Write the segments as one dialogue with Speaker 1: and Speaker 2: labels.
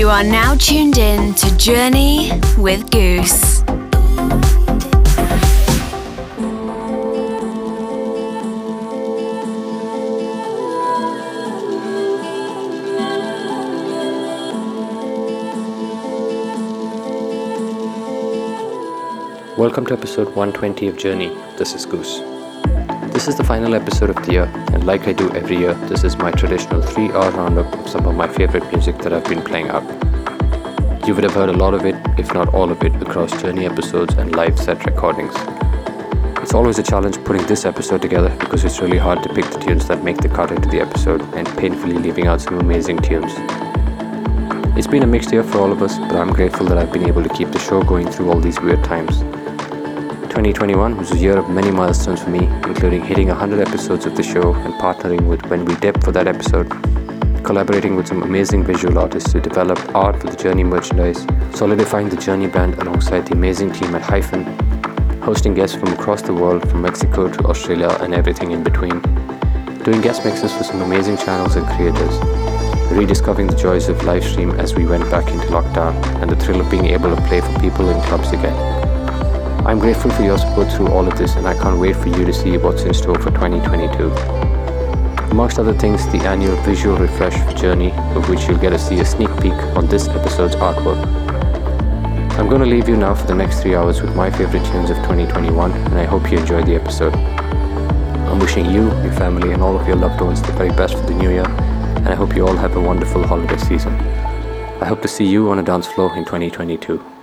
Speaker 1: You are now tuned in to Journey with Goos.
Speaker 2: Welcome to episode 120 of Journey. This is Goos. This is the final episode of the year, and like I do every year, this is my traditional three hour roundup of some of my favorite music that I've been playing out. You would have heard a lot of it, if not all of it, across Journey episodes and live set recordings. It's always a challenge putting this episode together because it's really hard to pick the tunes that make the cut into the episode and painfully leaving out some amazing tunes. It's been a mixed year for all of us, but I'm grateful that I've been able to keep the show going through all these weird times. 2021 was a year of many milestones for me, including hitting 100 episodes of the show and partnering with When We Dip for that episode, collaborating with some amazing visual artists to develop art for the Journey merchandise, solidifying the Journey brand alongside the amazing team at Hyphen, hosting guests from across the world, from Mexico to Australia and everything in between, doing guest mixes for some amazing channels and creators, rediscovering the joys of live stream as we went back into lockdown, and the thrill of being able to play for people in clubs again. I'm grateful for your support through all of this, and I can't wait for you to see what's in store for 2022. Amongst other things, the annual visual refresh journey, of which you'll get to see a sneak peek on this episode's artwork. I'm going to leave you now for the next three hours with my favorite tunes of 2021, and I hope you enjoy the episode. I'm wishing you, your family, and all of your loved ones the very best for the new year, and I hope you all have a wonderful holiday season. I hope to see you on a dance floor in 2022.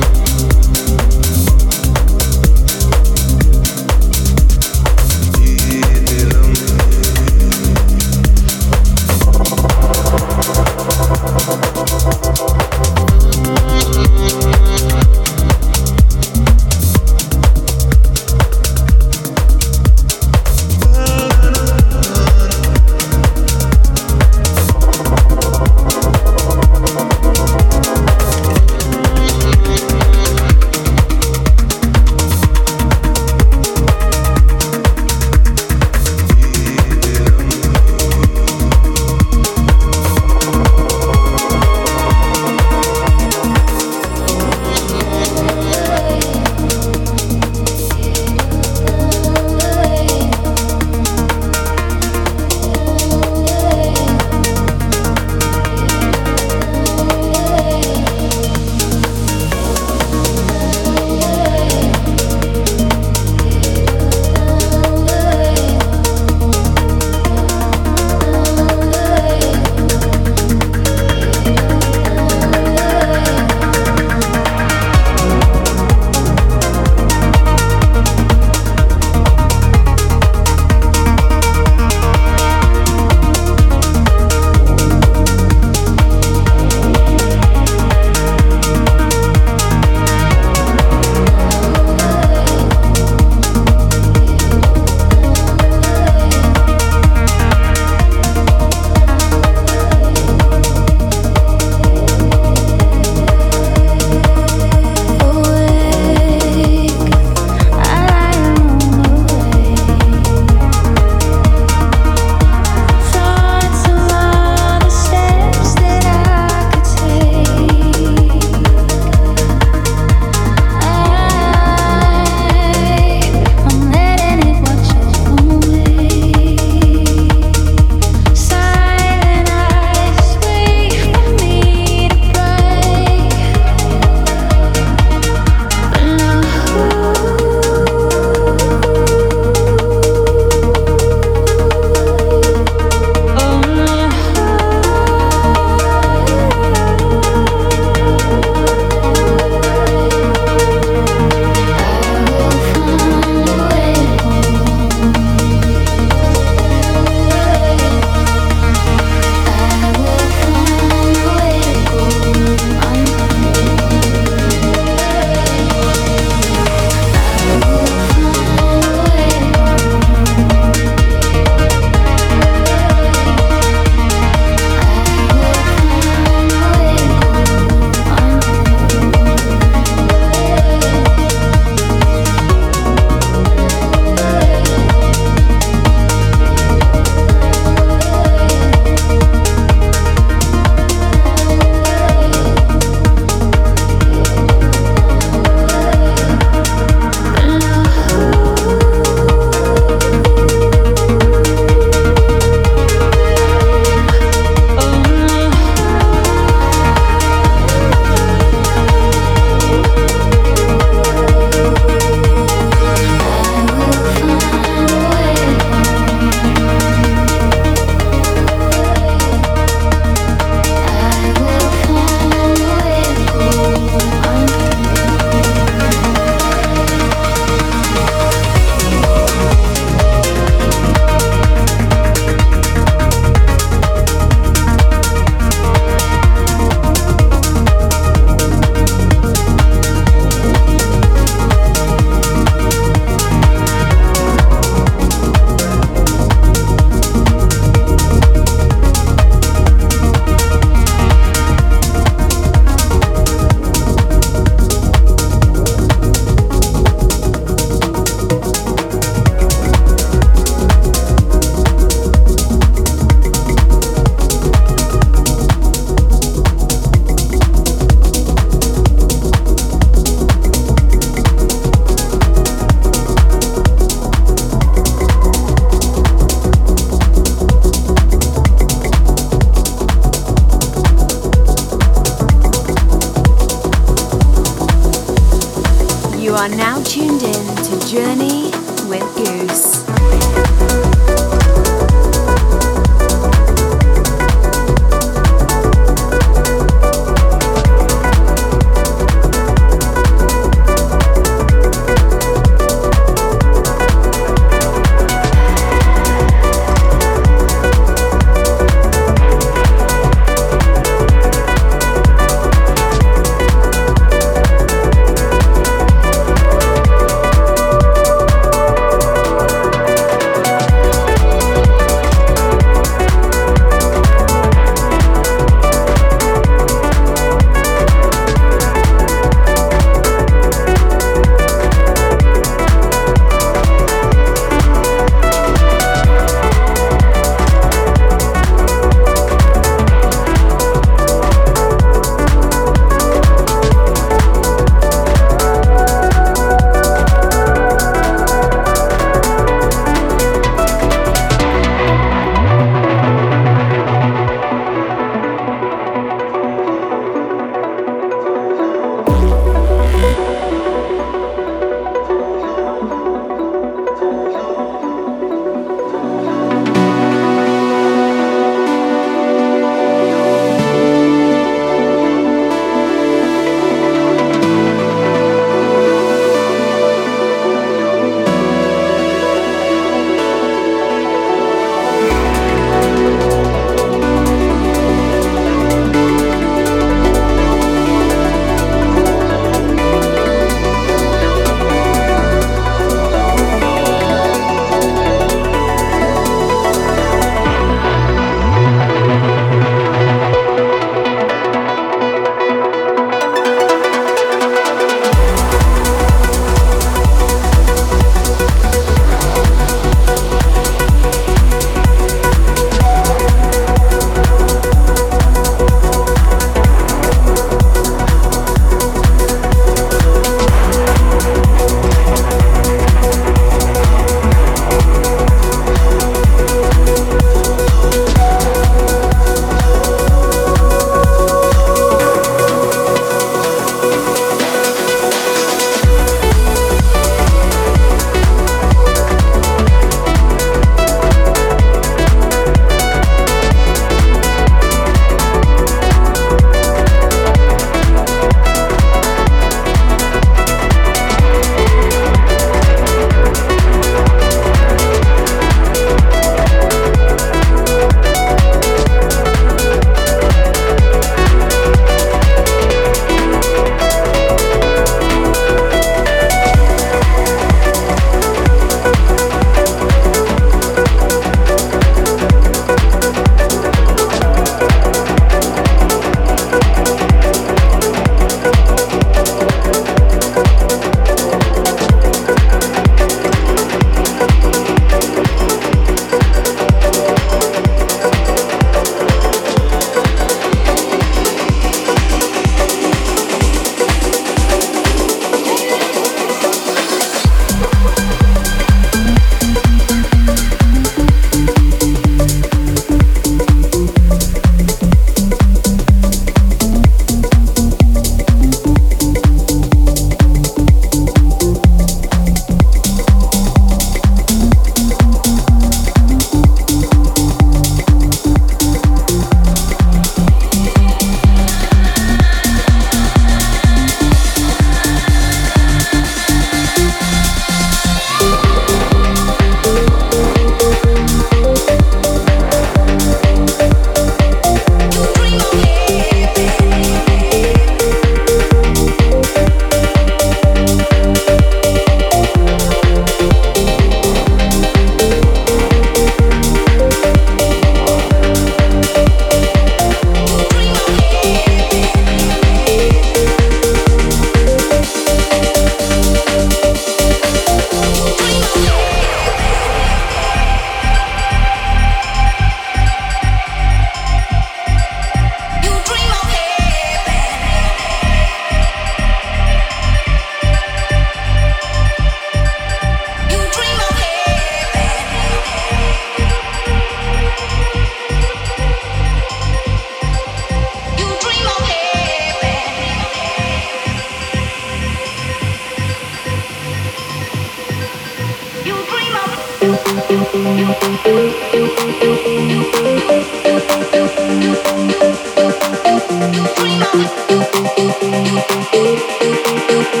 Speaker 3: To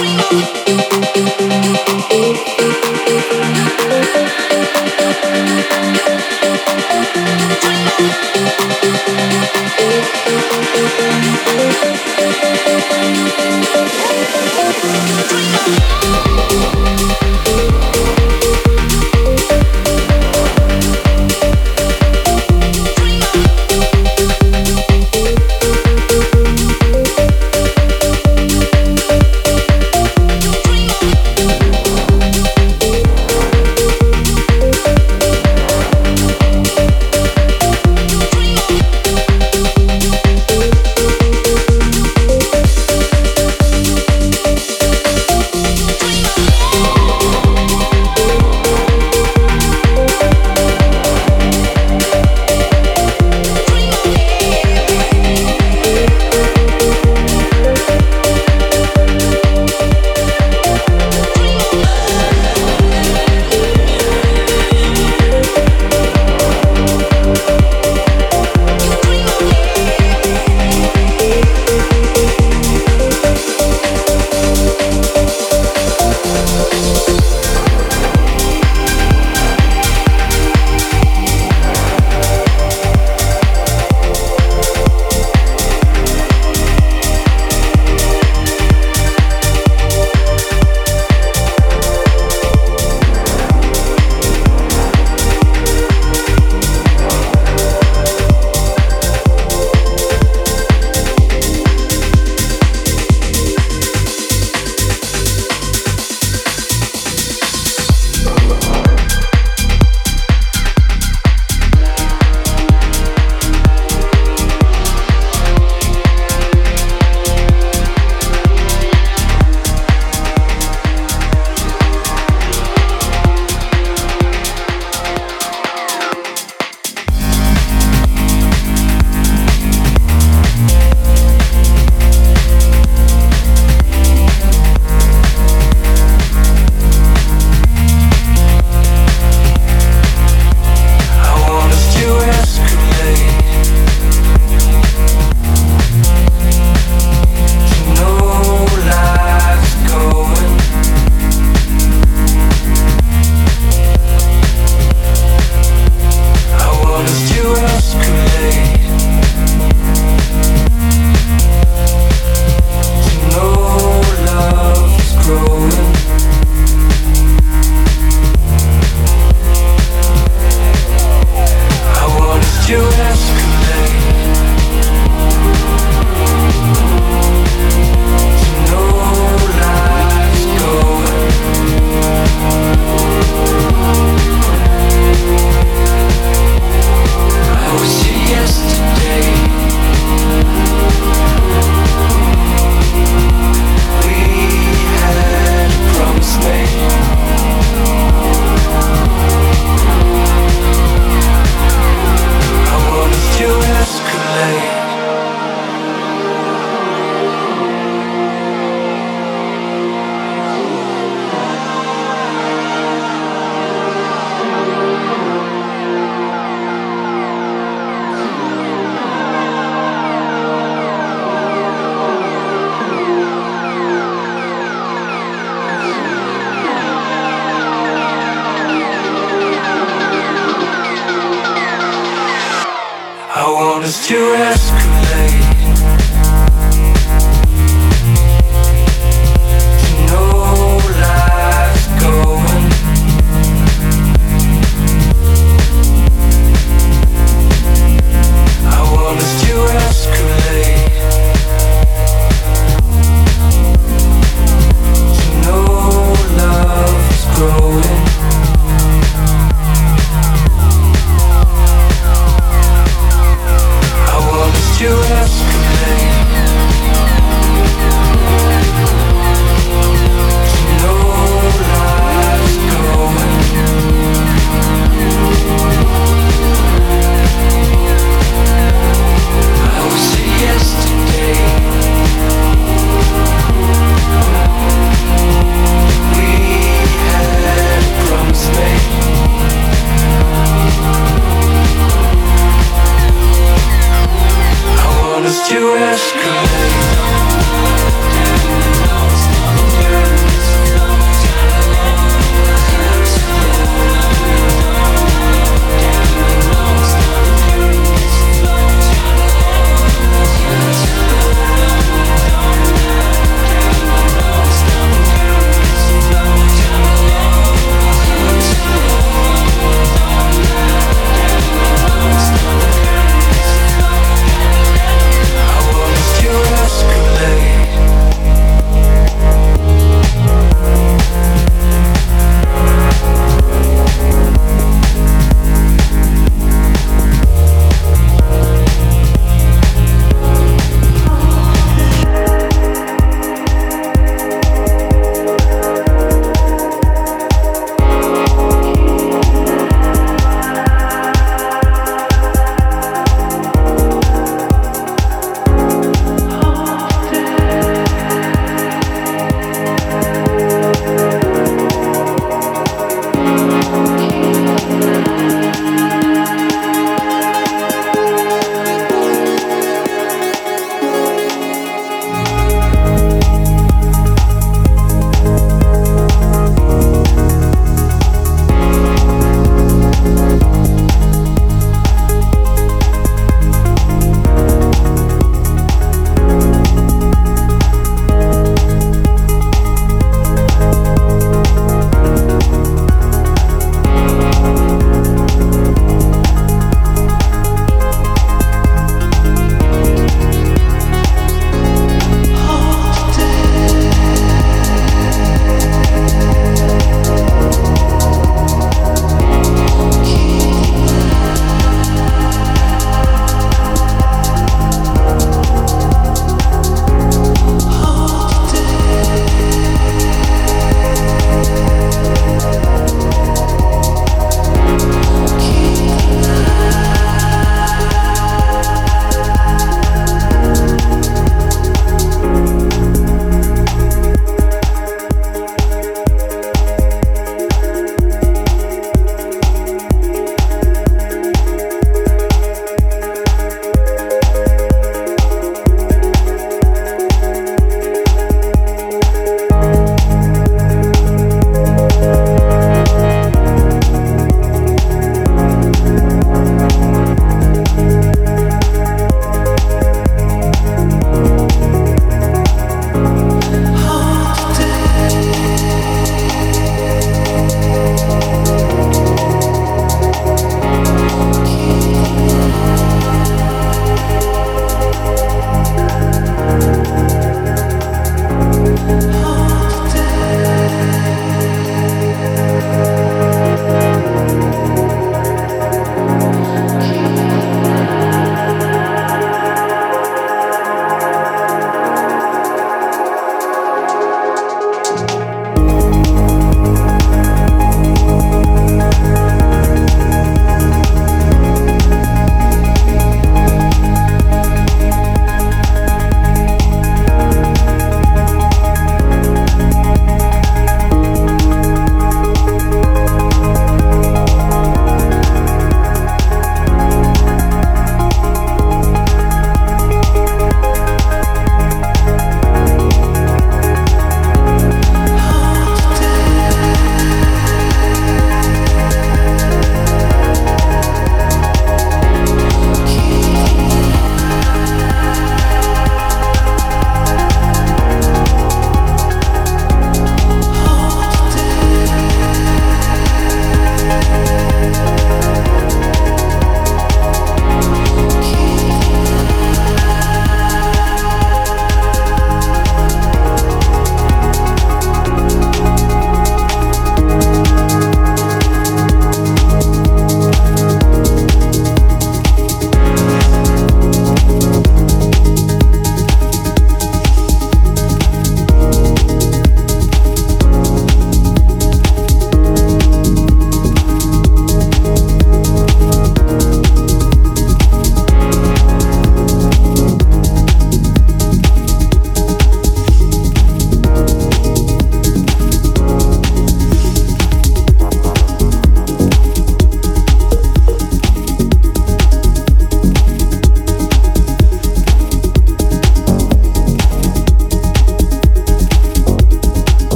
Speaker 3: ask